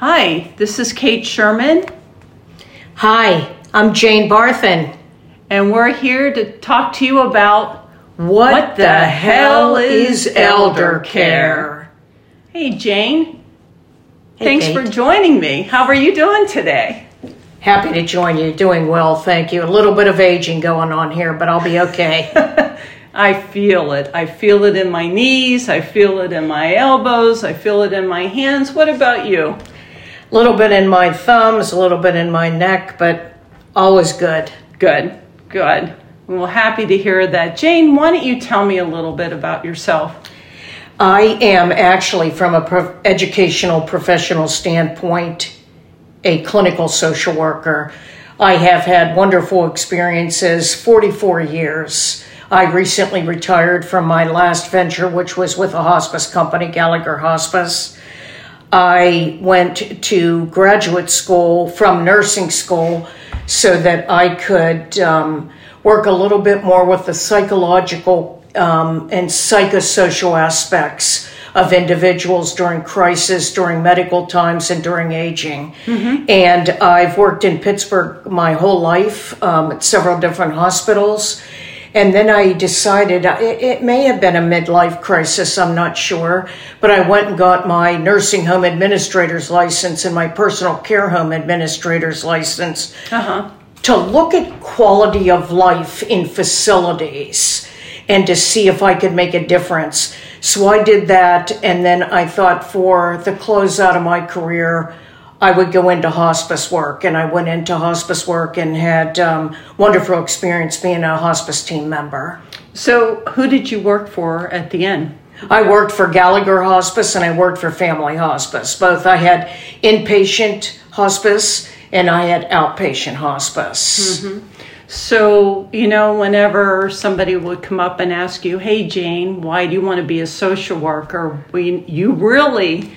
Hi, this is Kate Scheirman, Hi, I'm Jane Barthen. and we're here to talk to you about What, the, hell is elder care? Hey, Jane. Hey, Thanks Kate. for joining me. How are you doing today? Happy to join you. Doing well, thank you. A little bit of aging going on here, but I'll be okay. I feel it. I feel it in my knees. I feel it in my elbows. I feel it in my hands. What about you? A little bit in my thumbs, a little bit in my neck, but always good. Good, good. Well, happy to hear that. Jane, why don't you tell me a little bit about yourself? I am actually, from a pro- educational professional standpoint, a clinical social worker. I have had wonderful experiences, 44 years. I recently retired from my last venture, which was with a hospice company, Gallagher Hospice. I went to graduate school from nursing school so that I could um, work a little bit more with the psychological um, and psychosocial aspects of individuals during crisis, during medical times, and during aging. And I've worked in Pittsburgh my whole life um, at several different hospitals. And then I decided it, it may have been a midlife crisis, I'm not sure, but I went and got my nursing home administrator's license and my personal care home administrator's license Uh-huh. to look at quality of life in facilities and to see if I could make a difference. So I did that, and then I thought for the closeout of my career, I would go into hospice work, and I went into hospice work and had um, wonderful experience being a hospice team member. So, who did you work for at the end? I worked for Gallagher Hospice and I worked for Family Hospice. Both I had inpatient hospice and I had outpatient hospice. So, you know, whenever somebody would come up and ask you, "Hey Jane, why do you want to be a social worker?" We, you really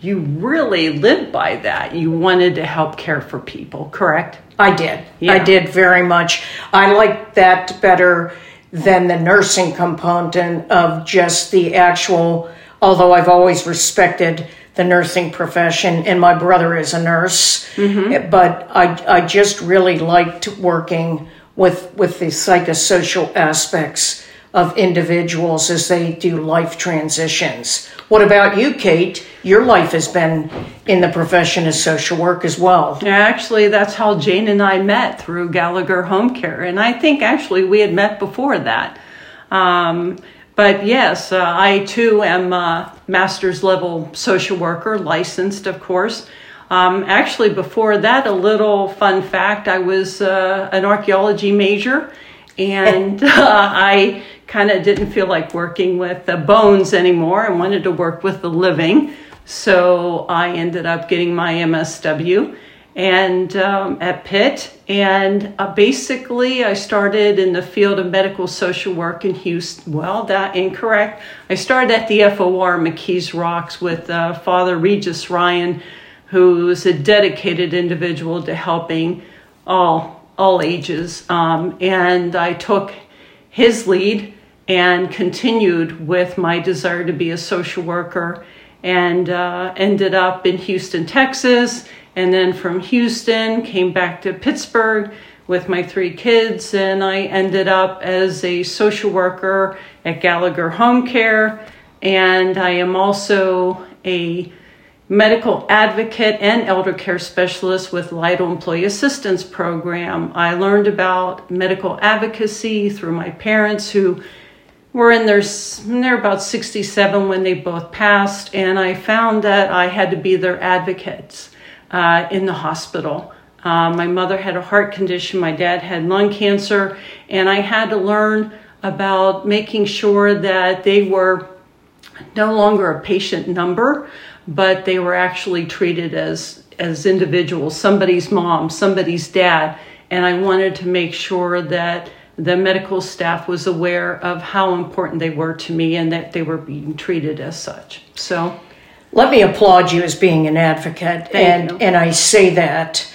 you really lived by that. You wanted to help care for people, correct? I did. Yeah. I did very much. I liked that better than the nursing component of just the actual, although I've always respected the nursing profession and my brother is a nurse, mm-hmm. but I, I just really liked working with, with the psychosocial aspects of individuals as they do life transitions. What about you, Kate? Your life has been in the profession of social work as well. Actually, that's how Jane and I met through Gallagher Home Care, and I think actually we had met before that. Um, but yes, uh, I too am a master's level social worker, licensed, of course. Um, actually, before that, a little fun fact: I was uh, an archaeology major, and uh, I kind of didn't feel like working with the bones anymore. and wanted to work with the living, so I ended up getting my MSW and um, at Pitt, and uh, basically I started in the field of medical social work in Houston. Well, that incorrect. I started at the FOR McKees Rocks with uh, Father Regis Ryan, who is a dedicated individual to helping all all ages, um, and I took his lead and continued with my desire to be a social worker and uh, ended up in Houston, Texas. And then from Houston, came back to Pittsburgh with my three kids. And I ended up as a social worker at Gallagher Home Care. And I am also a medical advocate and elder care specialist with Lytle Employee Assistance Program. I learned about medical advocacy through my parents who were in their they're about 67 when they both passed and i found that i had to be their advocates uh, in the hospital. Uh, my mother had a heart condition my dad had lung cancer and i had to learn about making sure that they were no longer a patient number but they were actually treated as as individuals somebody's mom somebody's dad and i wanted to make sure that the medical staff was aware of how important they were to me and that they were being treated as such. So, Let me applaud you as being an advocate. Thank and, you. and I say that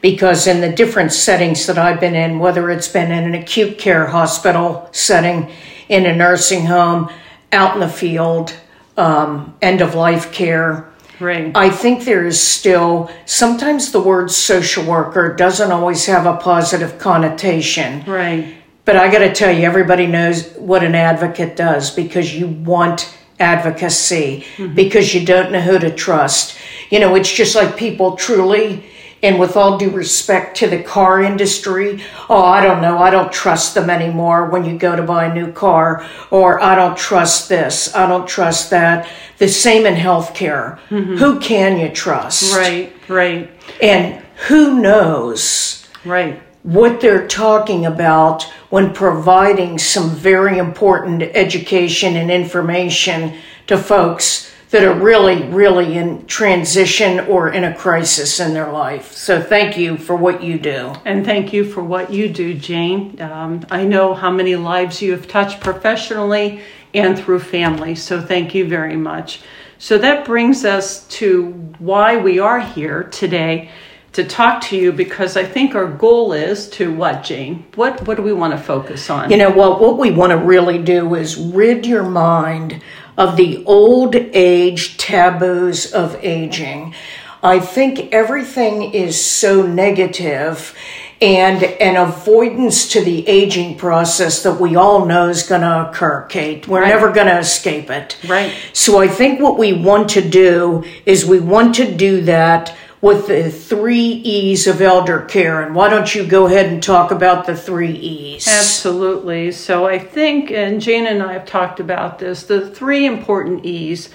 because in the different settings that I've been in, whether it's been in an acute care hospital setting, in a nursing home, out in the field, um, end of life care, Right. I think there is still, sometimes the word social worker doesn't always have a positive connotation. Right. But I got to tell you, everybody knows what an advocate does because you want advocacy, mm-hmm. because you don't know who to trust. You know, it's just like people truly and with all due respect to the car industry, oh, I don't know, I don't trust them anymore when you go to buy a new car, or I don't trust this, I don't trust that. The same in healthcare. Mm-hmm. Who can you trust? Right, right. And who knows? Right. What they're talking about when providing some very important education and information to folks that are really, really in transition or in a crisis in their life. So thank you for what you do. And thank you for what you do, Jane. Um, I know how many lives you have touched professionally and through family, so thank you very much. So that brings us to why we are here today to talk to you because I think our goal is to what, Jane? What what do we want to focus on? You know, well, what we want to really do is rid your mind of the old age taboos of aging. I think everything is so negative and an avoidance to the aging process that we all know is going to occur, Kate. We're right. never going to escape it. Right. So I think what we want to do is we want to do that with the three E's of elder care. And why don't you go ahead and talk about the three E's? Absolutely. So I think, and Jane and I have talked about this, the three important E's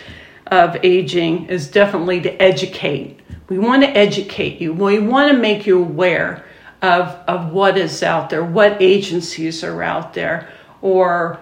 of aging is definitely to educate. We want to educate you. We want to make you aware of, of what is out there, what agencies are out there, or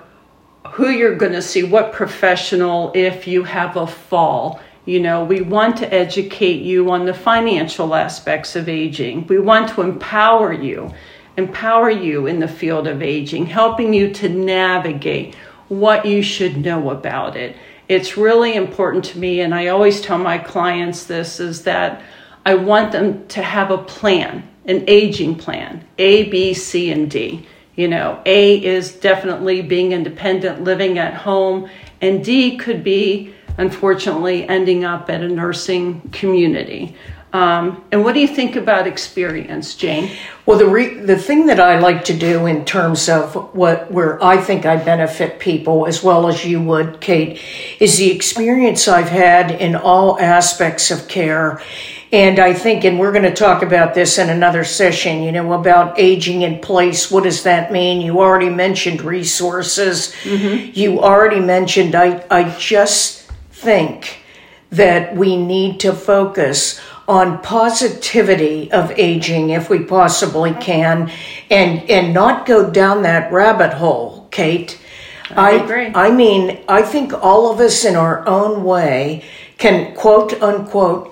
who you're going to see, what professional if you have a fall you know, we want to educate you on the financial aspects of aging. We want to empower you, empower you in the field of aging, helping you to navigate what you should know about it. It's really important to me, and I always tell my clients this is that I want them to have a plan, an aging plan, A, B, C, and D. You know, A is definitely being independent, living at home, and D could be unfortunately ending up at a nursing community. Um, and what do you think about experience, Jane? Well, the re- the thing that I like to do in terms of what where I think I benefit people as well as you would, Kate, is the experience I've had in all aspects of care. And I think, and we're going to talk about this in another session, you know, about aging in place. What does that mean? You already mentioned resources. Mm-hmm. You already mentioned, I, I just think that we need to focus on positivity of aging if we possibly can and and not go down that rabbit hole kate. I, agree. I mean i think all of us in our own way can quote unquote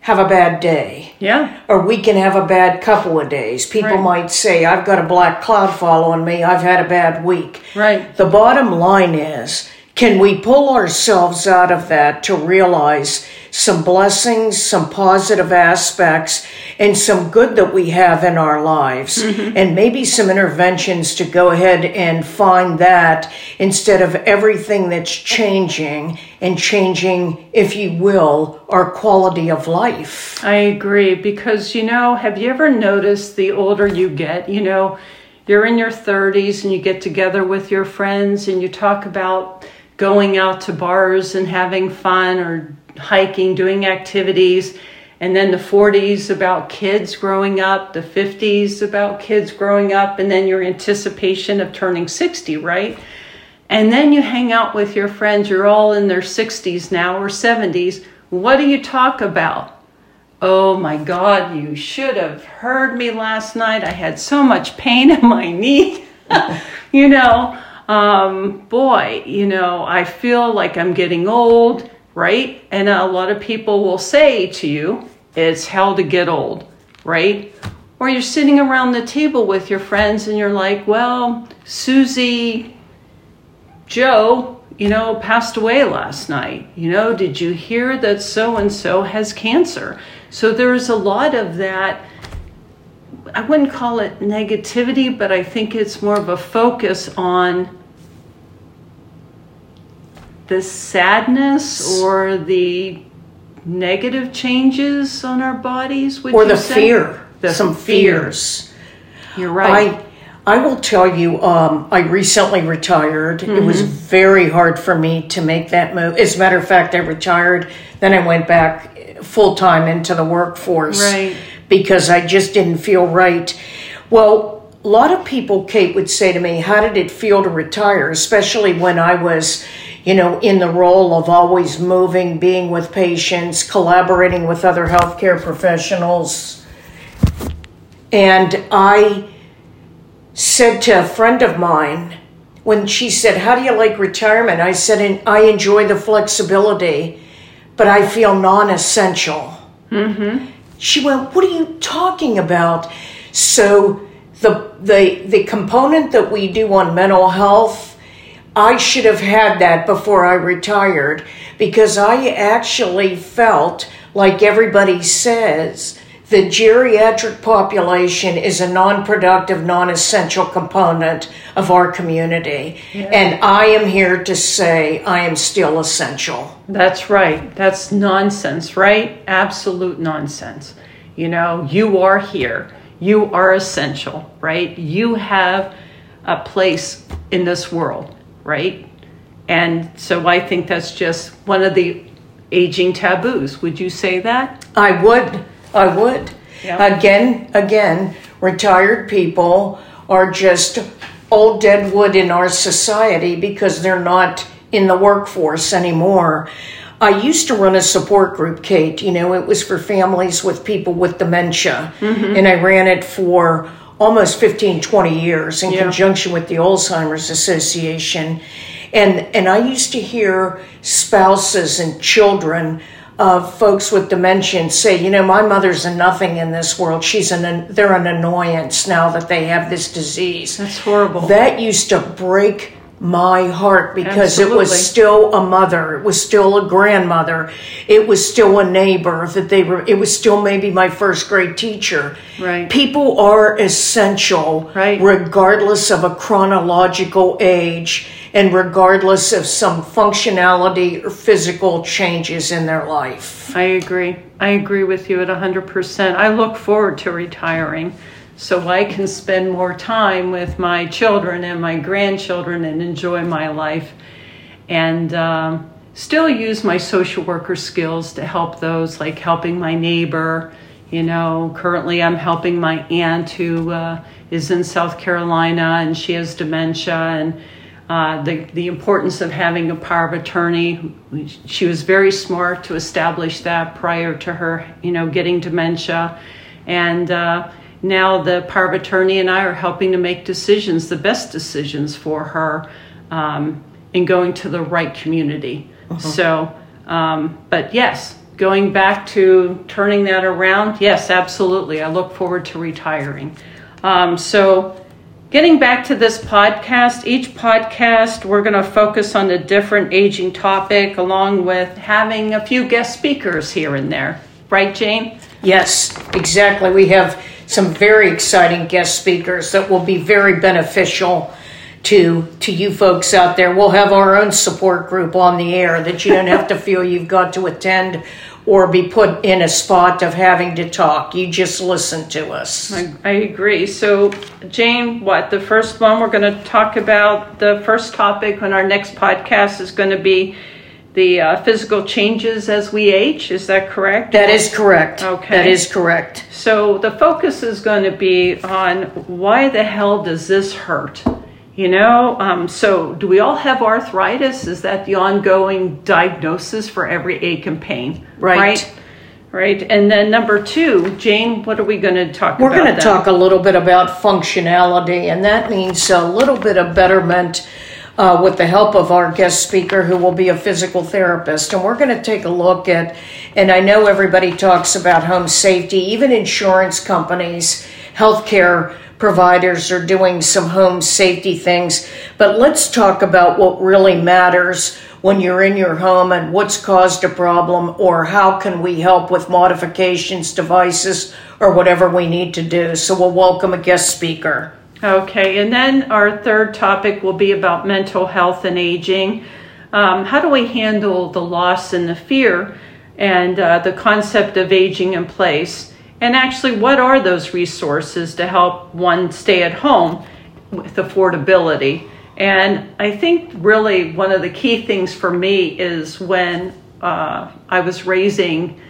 have a bad day. Yeah. Or we can have a bad couple of days. People right. might say i've got a black cloud following me. I've had a bad week. Right. The bottom line is can we pull ourselves out of that to realize some blessings, some positive aspects, and some good that we have in our lives? Mm-hmm. And maybe some interventions to go ahead and find that instead of everything that's changing and changing, if you will, our quality of life. I agree because, you know, have you ever noticed the older you get, you know, you're in your 30s and you get together with your friends and you talk about going out to bars and having fun or hiking, doing activities. And then the 40s about kids growing up, the 50s about kids growing up, and then your anticipation of turning 60, right? And then you hang out with your friends, you're all in their 60s now or 70s. What do you talk about? Oh my God, you should have heard me last night. I had so much pain in my knee. you know, um, boy, you know, I feel like I'm getting old, right? And a lot of people will say to you, it's hell to get old, right? Or you're sitting around the table with your friends and you're like, well, Susie, Joe, you know, passed away last night. You know, did you hear that so and so has cancer? So there's a lot of that. I wouldn't call it negativity, but I think it's more of a focus on the sadness or the negative changes on our bodies? Or the say? fear, The some fear. fears. You're right. I I will tell you, um, I recently retired. It was Mm-hmm. very hard for me to make that move. As a matter of fact, I retired, then I went back full time into the workforce Right. Because I just didn't feel right. Well, a lot of people, Kate, would say to me, How did it feel to retire? Especially when I was, you know, in the role of always moving, being with patients, collaborating with other healthcare professionals. And I said to a friend of mine, when she said, How do you like retirement? I said, I enjoy the flexibility, but I feel non essential. Mm-hmm. She went, "What are you talking about?" So the the the component that we do on mental health, I should have had that before I retired because I actually felt like everybody says the geriatric population is a non-productive, non-essential component of our community. And I am here to say I am still essential. That's right. That's nonsense, right? Absolute nonsense. You know, you are here. You are essential, right? You have a place in this world, right? And so I think that's just one of the aging taboos. Would you say that? I would. I would. Yeah. Again, again, retired people are just old dead wood in our society because they're not in the workforce anymore. I used to run a support group, Kate. You know, it was for families with people with dementia. Mm-hmm. And I ran it for almost 15, 20 years in Yeah. conjunction with the Alzheimer's Association. And, and I used to hear spouses and children of folks with dementia say, you know, my mother's a nothing in this world. She's an, they're an annoyance now that they have this disease. That's horrible. That used to break my heart because it was still a mother, it was still a grandmother, it was still a neighbor that they were, it was still maybe my first grade teacher. Right. People are essential, Right. regardless of a chronological age and regardless of some functionality or physical changes in their life. I agree. I agree with you at 100%. I look forward to retiring so I can spend more time with my children and my grandchildren and enjoy my life and um, still use my social worker skills to help those, like helping my neighbor. You know, currently I'm helping my aunt who uh, is in South Carolina and she has dementia and uh, the, the importance of having a power of attorney. She was very smart to establish that prior to her, you know, getting dementia. And uh, now the power of attorney and I are helping to make decisions, the best decisions for her um, in going to the right community. So, um, but yes, going back to turning that around, yes, absolutely. I look forward to retiring. Um, so, Getting back to this podcast, each podcast we're going to focus on a different aging topic along with having a few guest speakers here and there. Right, Jane? Yes, exactly. We have some very exciting guest speakers that will be very beneficial to to you folks out there. We'll have our own support group on the air that you don't have to feel you've got to attend or be put in a spot of having to talk. You just listen to us. I, I agree. So, Jane, what the first one we're going to talk about the first topic on our next podcast is going to be the uh, physical changes as we age. Is that correct? That is correct. Okay. That is correct. So the focus is going to be on why the hell does this hurt? You know, um, so do we all have arthritis? Is that the ongoing diagnosis for every ache and pain? Right. Right. Right. And then number two, Jane, what are we going to talk We're about? going to talk a little bit about functionality, and that means a little bit of betterment uh, with the help of our guest speaker, who will be a physical therapist. And we're going to take a look at, and I know everybody talks about home safety, even insurance companies, healthcare providers are doing some home safety things. But let's talk about what really matters when you're in your home and what's caused a problem or how can we help with modifications, devices, or whatever we need to do. So we'll welcome a guest speaker. Okay, and then our third topic will be about mental health and aging. Um, how do we handle the loss and the fear and uh, the concept of aging in place. And actually, what are those resources to help one stay at home with affordability? And I think really one of the key things for me is when uh, I was raising,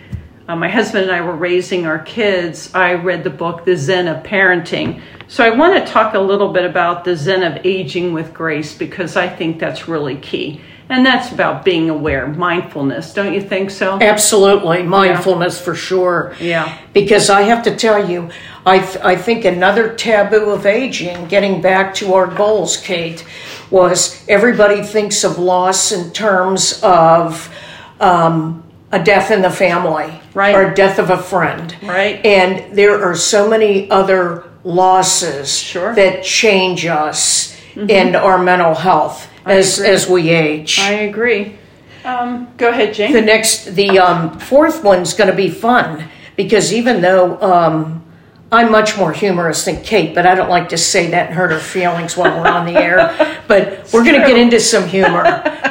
uh, my husband and I were raising our kids, I read the book, The Zen of Parenting. So I want to talk a little bit about the Zen of aging with grace because I think that's really key. And that's about being aware, mindfulness, don't you think so? Absolutely, mindfulness yeah. for sure. Yeah. Because I have to tell you, I, th- I think another taboo of aging, getting back to our goals, Kate, was everybody thinks of loss in terms of um, a death in the family right. or a death of a friend. Right. And there are so many other losses sure. that change us mm-hmm. in our mental health as as we age. I agree. Um, go ahead, Jane. The next, the um, fourth one's going to be fun because even though um, I'm much more humorous than Kate, but I don't like to say that and hurt her feelings while we're on the air. But we're going to get into some humor.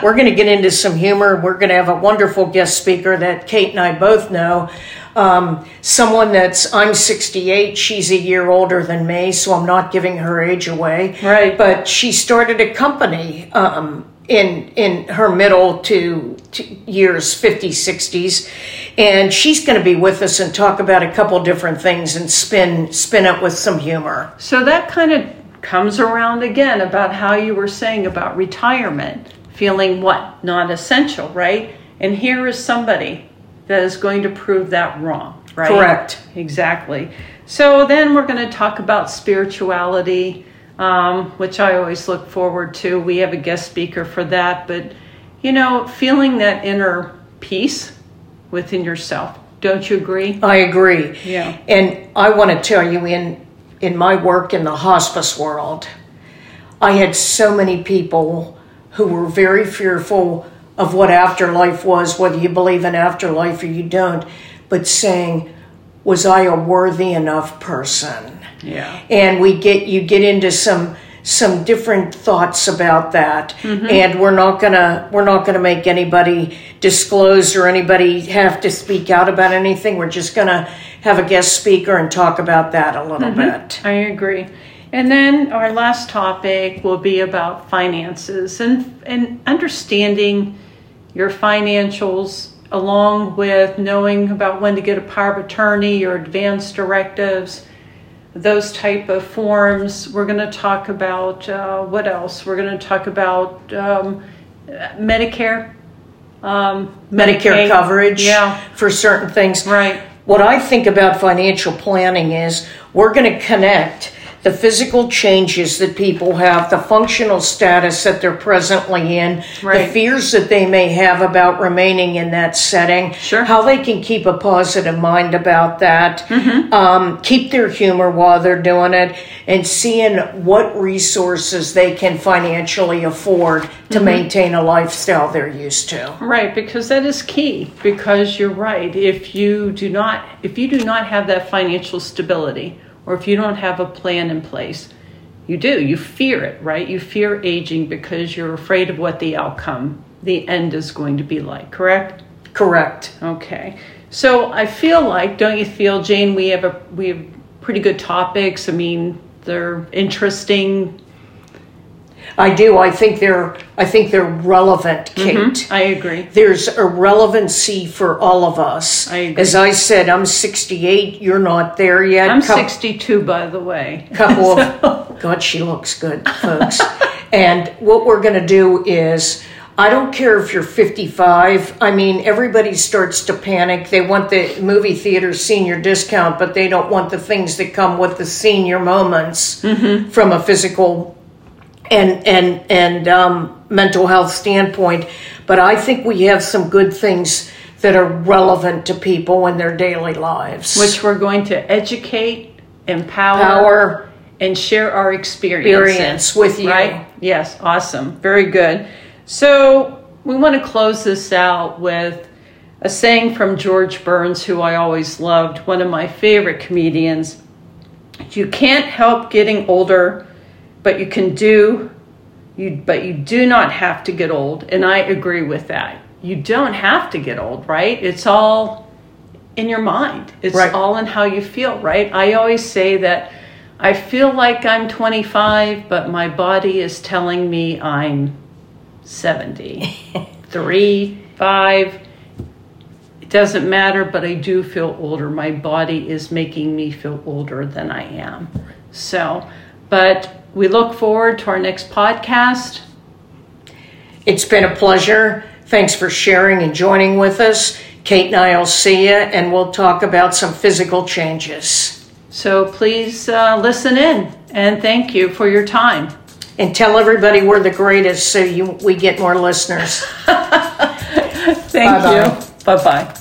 We're going to get into some humor. We're going to have a wonderful guest speaker that Kate and I both know. Um, someone that's I'm 68, she's a year older than me, so I'm not giving her age away. Right. But she started a company um, in in her middle to, to years, 50s, 60s, and she's going to be with us and talk about a couple different things and spin spin it with some humor. So that kind of comes around again about how you were saying about retirement, feeling what not essential, right? And here is somebody that is going to prove that wrong, right? Correct. Exactly. So then we're going to talk about spirituality, um, which I always look forward to. We have a guest speaker for that, but you know, feeling that inner peace within yourself. Don't you agree? I agree. Yeah. And I want to tell you in in my work in the hospice world, I had so many people who were very fearful of what afterlife was, whether you believe in afterlife or you don't, but saying, was I a worthy enough person? Yeah. And we get you get into some some different thoughts about that mm-hmm. and we're not gonna we're not gonna make anybody disclose or anybody have to speak out about anything we're just gonna have a guest speaker and talk about that a little mm-hmm. bit i agree and then our last topic will be about finances and, and understanding your financials along with knowing about when to get a power of attorney or advance directives those type of forms. We're going to talk about uh, what else? We're going to talk about um, medicare um, medicare coverage yeah. for certain things. Right. What i think about financial planning is we're going to connect the physical changes that people have, the functional status that they're presently in, right. the fears that they may have about remaining in that setting, sure. how they can keep a positive mind about that, mm-hmm. um, keep their humor while they're doing it, and seeing what resources they can financially afford to mm-hmm. maintain a lifestyle they're used to. Right, because that is key. Because you're right. If you do not, if you do not have that financial stability, or if you don't have a plan in place, you do. You fear it, right? You fear aging because you're afraid of what the outcome, the end is going to be like, correct? Correct. Okay. So I feel like, don't you feel, Jane, we have a we have pretty good topics. I mean, they're interesting. I do. I think they're. I think they're relevant, mm-hmm. Kate. Mm-hmm. I agree. There's a relevancy for all of us. I agree. As I said, I'm 68. You're not there yet. I'm 62, by the way. Couple so. of. God, she looks good, folks. and what we're going to do is. I don't care if you're 55. I mean, everybody starts to panic. They want the movie theater senior discount, but they don't want the things that come with the senior moments mm-hmm. from a physical and and and um, mental health standpoint. But I think we have some good things that are relevant to people in their daily lives, which we're going to educate, empower, Power, and share our experience, experience with you. Right? Yes, awesome, very good. So we want to close this out with a saying from George Burns, who I always loved, one of my favorite comedians. You can't help getting older but you can do you but you do not have to get old and i agree with that you don't have to get old, right? It's all in your mind. It's Right. all in how you feel, right? I always say that I feel like I'm 25, but my body is telling me I'm 70. Three, five, it doesn't matter, but I do feel older. My body is making me feel older than I am. So, but we look forward to our next podcast. It's been a pleasure. Thanks for sharing and joining with us. Kate and I will see you, and we'll talk about some physical changes. So please uh, listen in and thank you for your time. And tell everybody we're the greatest so you, we get more listeners. Thank Bye-bye. you. Bye bye.